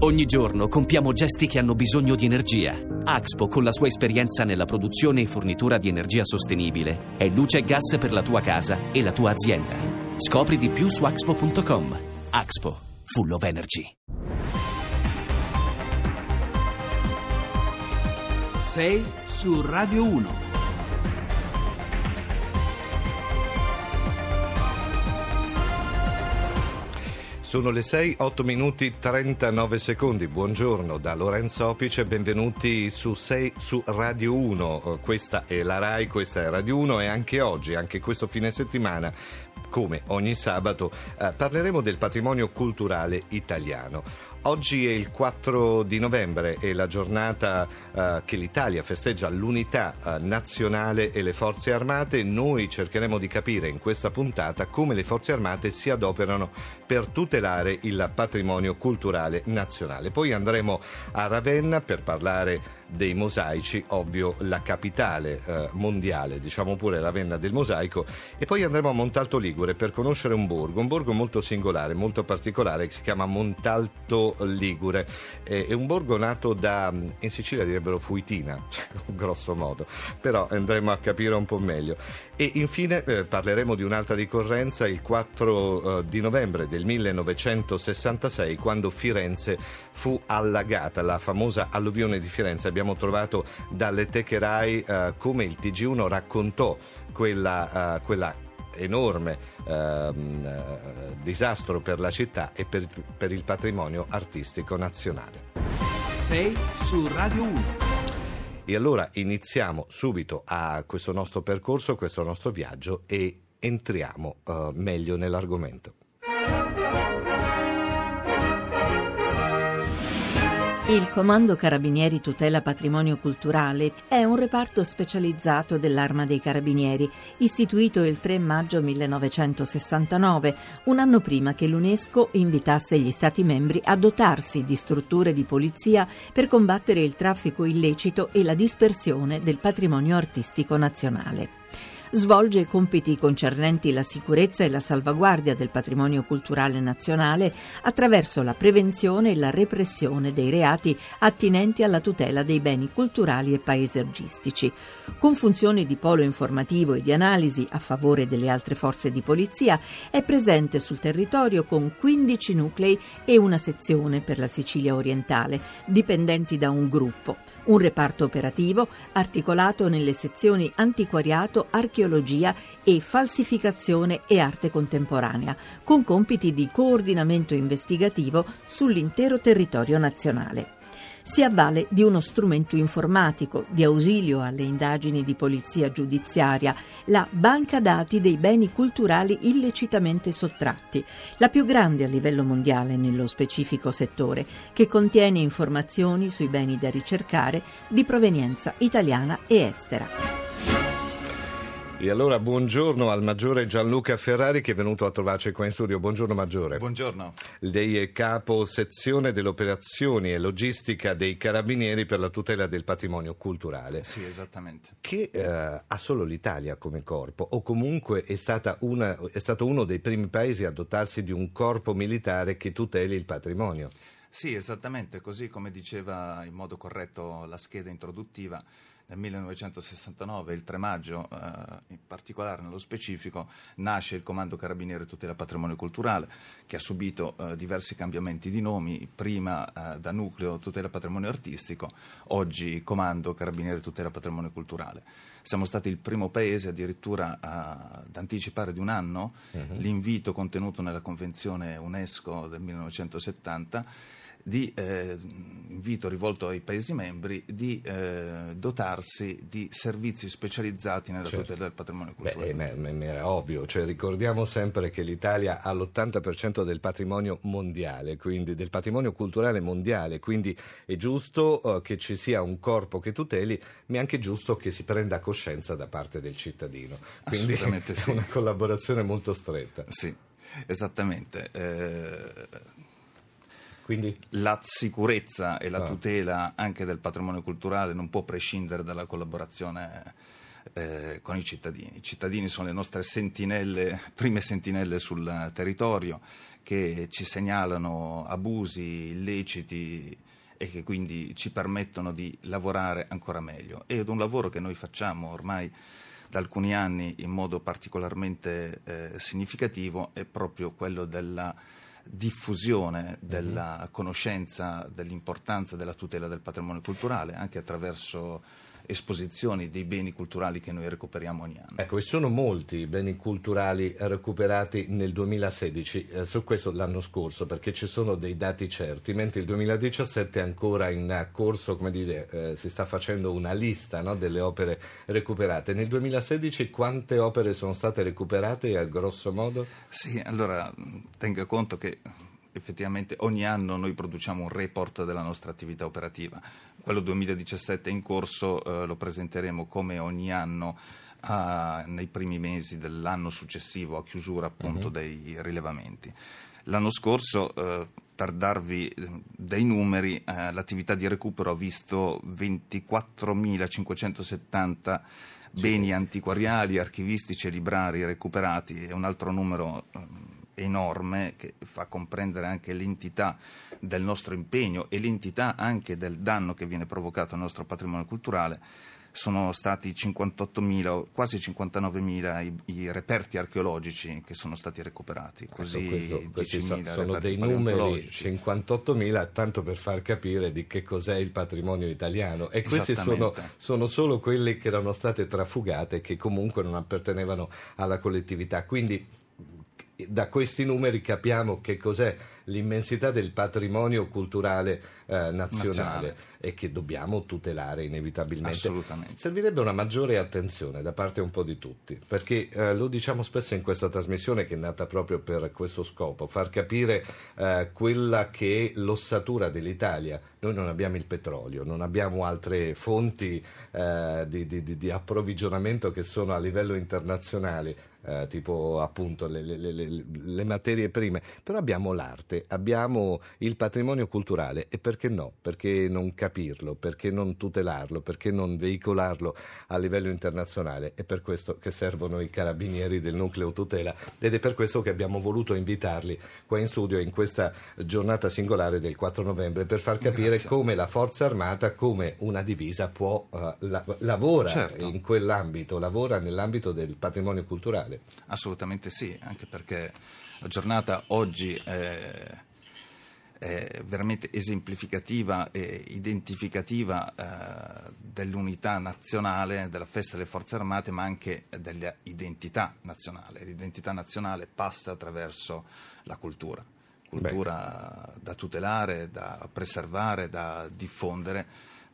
Ogni giorno compiamo gesti che hanno bisogno di energia. Axpo, con la sua esperienza nella produzione e fornitura di energia sostenibile, è luce e gas per la tua casa e la tua azienda. Scopri di più su axpo.com. Axpo, full of energy. 6 su Radio 1. Sono le 6, 8 minuti 39 secondi. Buongiorno da Lorenzo Opice, benvenuti su 6 su Radio 1. Eh, questa è la RAI, questa è Radio 1 e anche oggi, anche questo fine settimana, come ogni sabato, eh, parleremo del patrimonio culturale italiano. Oggi è il 4 di novembre, è la giornata eh, che l'Italia festeggia l'unità eh, nazionale e le forze armate. Noi cercheremo di capire in questa puntata come le forze armate si adoperano per tutelare il patrimonio culturale nazionale. Poi andremo a Ravenna per parlare dei mosaici, ovvio la capitale eh, mondiale, diciamo pure Ravenna del mosaico, e poi andremo a Montalto Ligure per conoscere un borgo, un borgo molto singolare, molto particolare, che si chiama Montalto Ligure. È un borgo nato da, in Sicilia direbbero Fuitina, cioè, grosso modo, però andremo a capire un po' meglio. E infine eh, parleremo di un'altra ricorrenza il 4 eh, di novembre del 1966 quando Firenze fu allagata, la famosa alluvione di Firenze. Abbiamo trovato dalle teche RAI eh, come il TG1 raccontò quella, eh, quella enorme ehm, eh, disastro per la città e per, per il patrimonio artistico nazionale. 6 su Radio 1. E allora iniziamo subito a questo nostro percorso, questo nostro viaggio e entriamo uh, meglio nell'argomento. Il Comando Carabinieri Tutela Patrimonio Culturale è un reparto specializzato dell'Arma dei Carabinieri, istituito il 3 maggio 1969, un anno prima che l'UNESCO invitasse gli Stati membri a dotarsi di strutture di polizia per combattere il traffico illecito e la dispersione del patrimonio artistico nazionale svolge compiti concernenti la sicurezza e la salvaguardia del patrimonio culturale nazionale attraverso la prevenzione e la repressione dei reati attinenti alla tutela dei beni culturali e paesaggistici. Con funzioni di polo informativo e di analisi a favore delle altre forze di polizia, è presente sul territorio con 15 nuclei e una sezione per la Sicilia orientale, dipendenti da un gruppo un reparto operativo articolato nelle sezioni antiquariato, archeologia e falsificazione e arte contemporanea, con compiti di coordinamento investigativo sull'intero territorio nazionale si avvale di uno strumento informatico di ausilio alle indagini di polizia giudiziaria, la banca dati dei beni culturali illecitamente sottratti, la più grande a livello mondiale nello specifico settore, che contiene informazioni sui beni da ricercare di provenienza italiana e estera. E allora buongiorno al maggiore Gianluca Ferrari che è venuto a trovarci qua in studio. Buongiorno maggiore. Buongiorno. Lei è capo sezione delle operazioni e logistica dei carabinieri per la tutela del patrimonio culturale. Sì, esattamente. Che eh, ha solo l'Italia come corpo o comunque è, una, è stato uno dei primi paesi a dotarsi di un corpo militare che tuteli il patrimonio. Sì, esattamente, così come diceva in modo corretto la scheda introduttiva nel 1969, il 3 maggio, eh, in particolare nello specifico, nasce il Comando Carabinieri Tutela Patrimonio Culturale, che ha subito eh, diversi cambiamenti di nomi, prima eh, da Nucleo Tutela Patrimonio Artistico, oggi Comando Carabinieri Tutela Patrimonio Culturale. Siamo stati il primo paese addirittura ad anticipare di un anno uh-huh. l'invito contenuto nella Convenzione UNESCO del 1970 di eh, invito rivolto ai Paesi membri di eh, dotarsi di servizi specializzati nella certo. tutela del patrimonio culturale. Beh, è, è, era ovvio, cioè, ricordiamo sempre che l'Italia ha l'80% del patrimonio mondiale, quindi del patrimonio culturale mondiale, quindi è giusto uh, che ci sia un corpo che tuteli, ma è anche giusto che si prenda coscienza da parte del cittadino. Quindi è sì. una collaborazione molto stretta. Sì, esattamente. Quindi... La sicurezza e la ah. tutela anche del patrimonio culturale non può prescindere dalla collaborazione eh, con i cittadini. I cittadini sono le nostre sentinelle, prime sentinelle sul territorio che ci segnalano abusi illeciti e che quindi ci permettono di lavorare ancora meglio. Ed un lavoro che noi facciamo ormai da alcuni anni in modo particolarmente eh, significativo è proprio quello della diffusione della mhm. conoscenza dell'importanza della tutela del patrimonio culturale anche attraverso esposizioni dei beni culturali che noi recuperiamo ogni anno. Ecco, e sono molti i beni culturali recuperati nel 2016, eh, su questo l'anno scorso, perché ci sono dei dati certi, mentre il 2017 è ancora in corso, come dire, eh, si sta facendo una lista no, delle opere recuperate. Nel 2016 quante opere sono state recuperate a grosso modo? Sì, allora tenga conto che effettivamente ogni anno noi produciamo un report della nostra attività operativa. Quello 2017 è in corso, eh, lo presenteremo come ogni anno a, nei primi mesi dell'anno successivo a chiusura appunto uh-huh. dei rilevamenti. L'anno scorso, eh, per darvi eh, dei numeri, eh, l'attività di recupero ha visto 24.570 beni antiquariali, archivistici e librari recuperati e un altro numero ehm, enorme che fa comprendere anche l'entità del nostro impegno e l'entità anche del danno che viene provocato al nostro patrimonio culturale. Sono stati 58.000, quasi 59.000 i, i, reperti archeologici che sono stati recuperati. Ecco, Così questo, questi sono, sono dei numeri 58.000, tanto per far capire di che cos'è il patrimonio italiano. E questi sono, sono solo quelli che erano state trafugate e che comunque non appartenevano alla collettività. Quindi da questi numeri capiamo che cos'è l'immensità del patrimonio culturale eh, nazionale, nazionale, e che dobbiamo tutelare inevitabilmente. Assolutamente. Servirebbe una maggiore attenzione da parte un po' di tutti, perché eh, lo diciamo spesso in questa trasmissione che è nata proprio per questo scopo, far capire eh, quella che è l'ossatura dell'Italia. Noi non abbiamo il petrolio, non abbiamo altre fonti eh, di, di, di approvvigionamento che sono a livello internazionale eh, tipo appunto le, le, le, le, materie prime, però abbiamo l'arte, abbiamo il patrimonio culturale e perché no? Perché non capirlo, perché non tutelarlo, perché non veicolarlo a livello internazionale? È per questo che servono i carabinieri del nucleo tutela ed è per questo che abbiamo voluto invitarli qua in studio in questa giornata singolare del 4 novembre per far capire Grazie. come la forza armata, come una divisa può uh, la, lavora certo. in quell'ambito, lavora nell'ambito del patrimonio culturale. Assolutamente sì, anche perché la giornata oggi è, è veramente esemplificativa e identificativa eh, dell'unità nazionale, della festa delle forze armate, ma anche dell'identità nazionale. L'identità nazionale passa attraverso la cultura, cultura Beh. da tutelare, da preservare, da diffondere,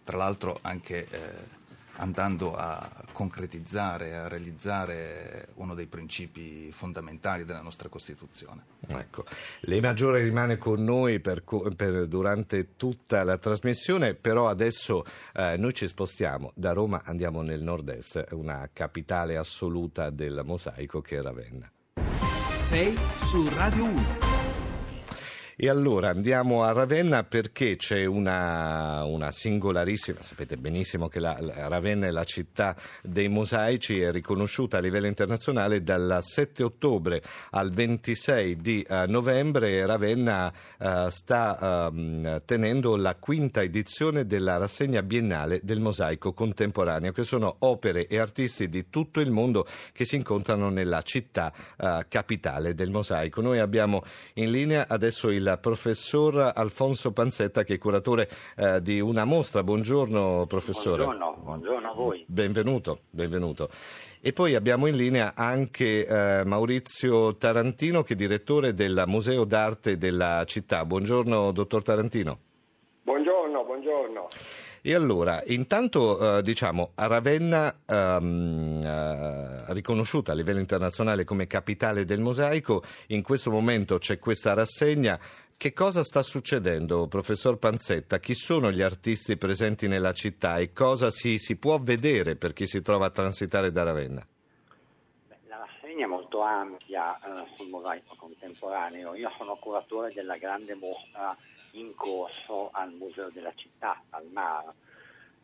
tra l'altro anche... Eh, andando a concretizzare, a realizzare uno dei principi fondamentali della nostra Costituzione. Ecco. Lei Maggiore rimane con noi per, per, durante tutta la trasmissione, però adesso eh, noi ci spostiamo da Roma, andiamo nel nord-est, una capitale assoluta del mosaico che è Ravenna. Sei su Radio 1. E allora andiamo a Ravenna perché c'è una, una singolarissima, sapete benissimo che la, la Ravenna è la città dei mosaici, è riconosciuta a livello internazionale dal 7 ottobre al 26 di uh, novembre. Ravenna uh, sta uh, tenendo la quinta edizione della rassegna biennale del mosaico contemporaneo, che sono opere e artisti di tutto il mondo che si incontrano nella città eh, capitale del mosaico. Noi abbiamo in linea adesso il professor Alfonso Panzetta che è curatore eh, di una mostra. Buongiorno professore. Buongiorno, buongiorno a voi. Benvenuto, benvenuto. E poi abbiamo in linea anche eh, Maurizio Tarantino che è direttore del Museo d'arte della città. Buongiorno dottor Tarantino. Buongiorno, buongiorno. E allora, intanto eh, diciamo, a Ravenna, ehm, eh, riconosciuta a livello internazionale come capitale del mosaico, in questo momento c'è questa rassegna. Che cosa sta succedendo, professor Panzetta? Chi sono gli artisti presenti nella città e cosa si, si può vedere per chi si trova a transitare da Ravenna? molto ampia eh, sul mosaico contemporaneo. Io sono curatore della grande mostra in corso al Museo della Città, al Mar.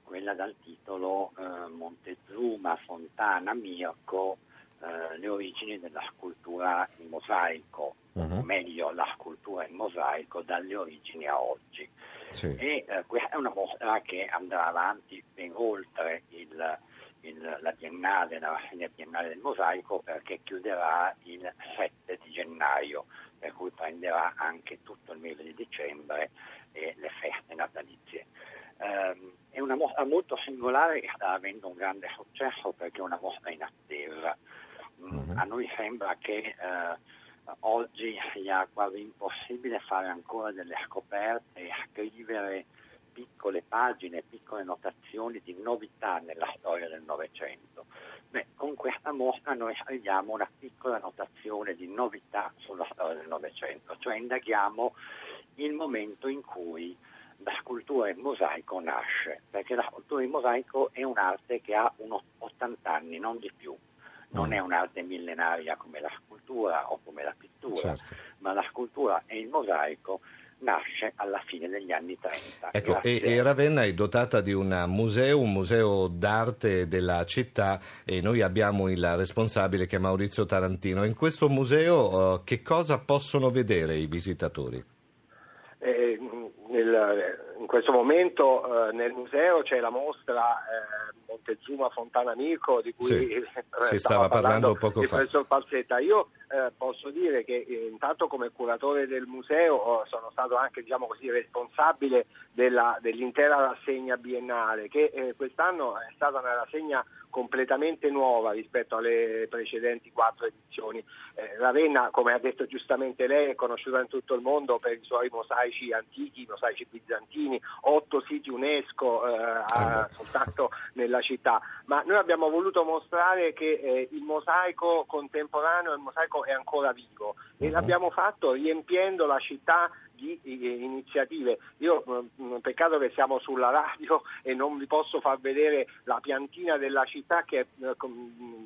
quella dal titolo eh, Montezuma, Fontana, Mirko, eh, le origini della scultura in mosaico, Mhm. o meglio la scultura in mosaico dalle origini a oggi. Sì. E eh, questa è una mostra che andrà avanti ben oltre il- il- la biennale, la rassegna biennale del mosaico perché chiuderà il 7 di gennaio, per cui prenderà anche tutto il mese di dicembre e le feste natalizie. Ehm, è una mostra molto singolare che sta avendo un grande successo perché è una mostra in attesa. Mm, Mhm. A noi sembra che eh, oggi sia quasi impossibile fare ancora delle scoperte e scrivere piccole pagine, piccole notazioni di novità nella storia del Novecento. Beh, con questa mostra noi scriviamo una piccola notazione di novità sulla storia del Novecento, cioè indaghiamo il momento in cui la scultura in mosaico nasce, perché la scultura in mosaico è un'arte che ha uno 80 anni, non di più. Non Mm. è un'arte millenaria come la scultura o come la pittura, Certo. ma la scultura e il mosaico nasce alla fine degli anni 30. Ecco, e, e Ravenna è dotata di un museo, un museo d'arte della città e noi abbiamo il responsabile che è Maurizio Tarantino. In questo museo eh, che cosa possono vedere i visitatori? Eh, nel- questo momento eh, nel museo c'è la mostra eh, Montezuma Fontana Mirko di cui Sì, si stava stava parlando poco il fa. professor Palzetta. Io eh, posso dire che eh, intanto come curatore del museo oh, sono stato anche diciamo così, responsabile della- dell'intera rassegna biennale che eh, quest'anno è stata una rassegna completamente nuova rispetto alle precedenti quattro edizioni. Eh, Ravenna, come ha detto giustamente lei, è conosciuta in tutto il mondo per i suoi mosaici antichi, i mosaici bizantini, otto siti UNESCO eh, ha- beh. soltanto nella città, ma noi abbiamo voluto mostrare che eh, il mosaico contemporaneo, il mosaico è ancora vivo e Mhm. l'abbiamo fatto riempiendo la città di iniziative. Io mm, peccato che siamo sulla radio e non vi posso far vedere la piantina della città che è eh, mm,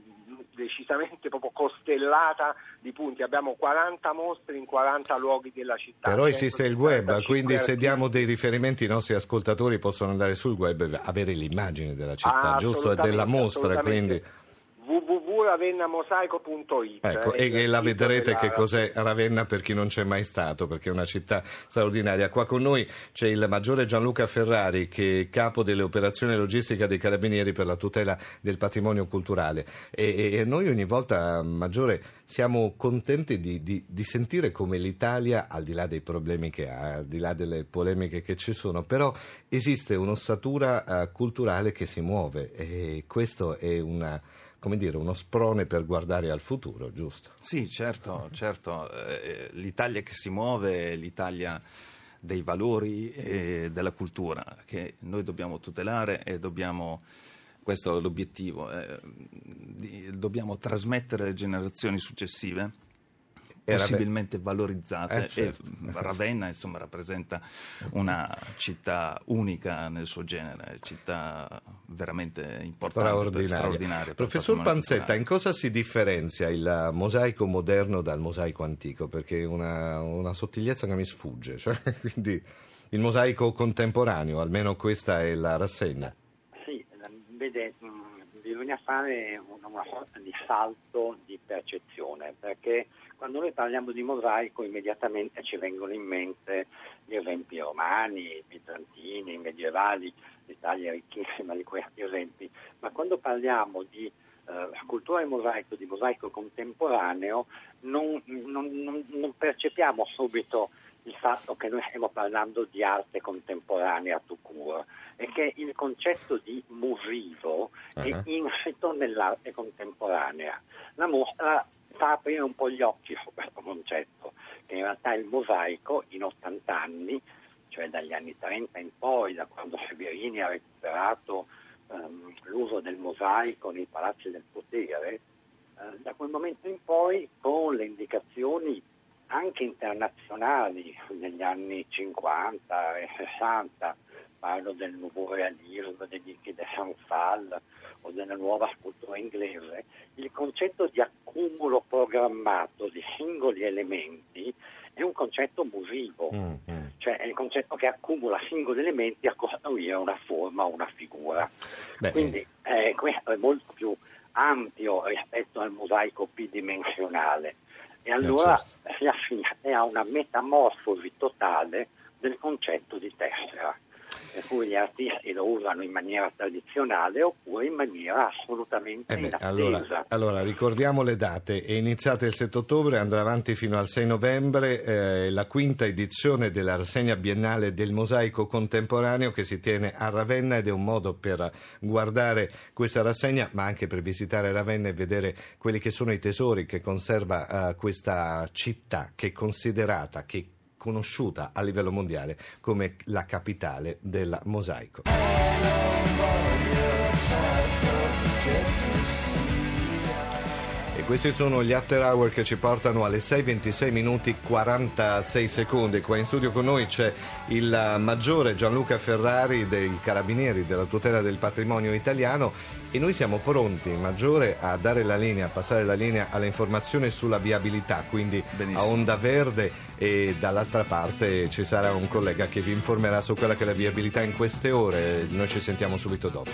decisamente proprio costellata di punti. Abbiamo 40 mostre in 40 luoghi della città. Però esiste il web, 135 quindi se diamo dei riferimenti i nostri ascoltatori possono andare sul web e avere l'immagine della città, Ah, giusto? Della mostra, quindi... www.ravennamosaico.it Ecco, è e, e la vedrete della- che cos'è Ravenna per chi non c'è mai stato, perché è una città straordinaria. Qua con noi c'è il maggiore Gianluca Ferrari, che è capo delle operazioni logistica dei Carabinieri per la tutela del patrimonio culturale. E, e- noi ogni volta, maggiore, siamo contenti di, di- di sentire come l'Italia, al di là dei problemi che ha, al di là delle polemiche che ci sono, però esiste un'ossatura eh, culturale che si muove e questo è una come dire, uno sprone per guardare al futuro, giusto? Sì, certo, certo. eh, L'Italia che si muove è l'Italia dei valori e della cultura che noi dobbiamo tutelare e dobbiamo, questo è l'obiettivo, eh, dobbiamo trasmettere alle generazioni successive. Possibilmente valorizzate Eh, certo. e Ravenna insomma rappresenta una città unica nel suo genere, città veramente importante, straordinaria. straordinaria Professor Panzetta, in cosa si differenzia il mosaico moderno dal mosaico antico? Perché è una, una sottigliezza che mi sfugge, cioè, quindi il mosaico contemporaneo, almeno questa è la rassegna. Sì, vede, mh, bisogna fare una, una sorta di salto di percezione, perché quando noi parliamo di mosaico immediatamente ci vengono in mente gli esempi romani, bizantini, medievali, l'Italia è ricchissima di questi esempi, ma quando parliamo di eh, scultura in mosaico, di mosaico contemporaneo, non, non- non- non percepiamo subito il fatto che noi stiamo parlando di arte contemporanea tout court e che il concetto di musivo è Ah. insito nell'arte contemporanea. La mostra fa aprire un po' gli occhi su questo concetto, che in realtà il mosaico in 80 anni, cioè dagli anni 30 in poi, da quando Severini ha recuperato ehm, l'uso del mosaico nei palazzi del potere, eh, da quel momento in poi con le indicazioni anche internazionali negli anni 50 e 60, parlo del nuovo realismo, degli de Sanfal o della nuova scultura inglese, il concetto di accumulo programmato di singoli elementi è un concetto musivo, Mm, mm. cioè è il concetto che accumula singoli elementi a costruire una forma o una figura. Beh, Quindi eh, questo è molto più ampio rispetto al mosaico bidimensionale e allora certo. si assiste a una metamorfosi totale del concetto di tessera per cui gli artisti lo usano in maniera tradizionale oppure in maniera assolutamente Eh beh, allora, allora, ricordiamo le date, è iniziata il 7 ottobre, andrà avanti fino al 6 novembre eh, la quinta edizione della rassegna biennale del mosaico contemporaneo che si tiene a Ravenna ed è un modo per guardare questa rassegna ma anche per visitare Ravenna e vedere quelli che sono i tesori che conserva eh, questa città che è considerata, che conosciuta a livello mondiale come la capitale del mosaico. E questi sono gli after hour che ci portano alle 6.26 minuti 46 secondi. Qua in studio con noi c'è il maggiore Gianluca Ferrari dei Carabinieri della tutela del patrimonio italiano e noi siamo pronti, maggiore, a dare la linea, a passare la linea alle informazioni sulla viabilità, quindi Benissimo. a onda verde e dall'altra parte ci sarà un collega che vi informerà su quella che è la viabilità in queste ore. Noi ci sentiamo subito dopo.